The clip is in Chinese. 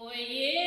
回う。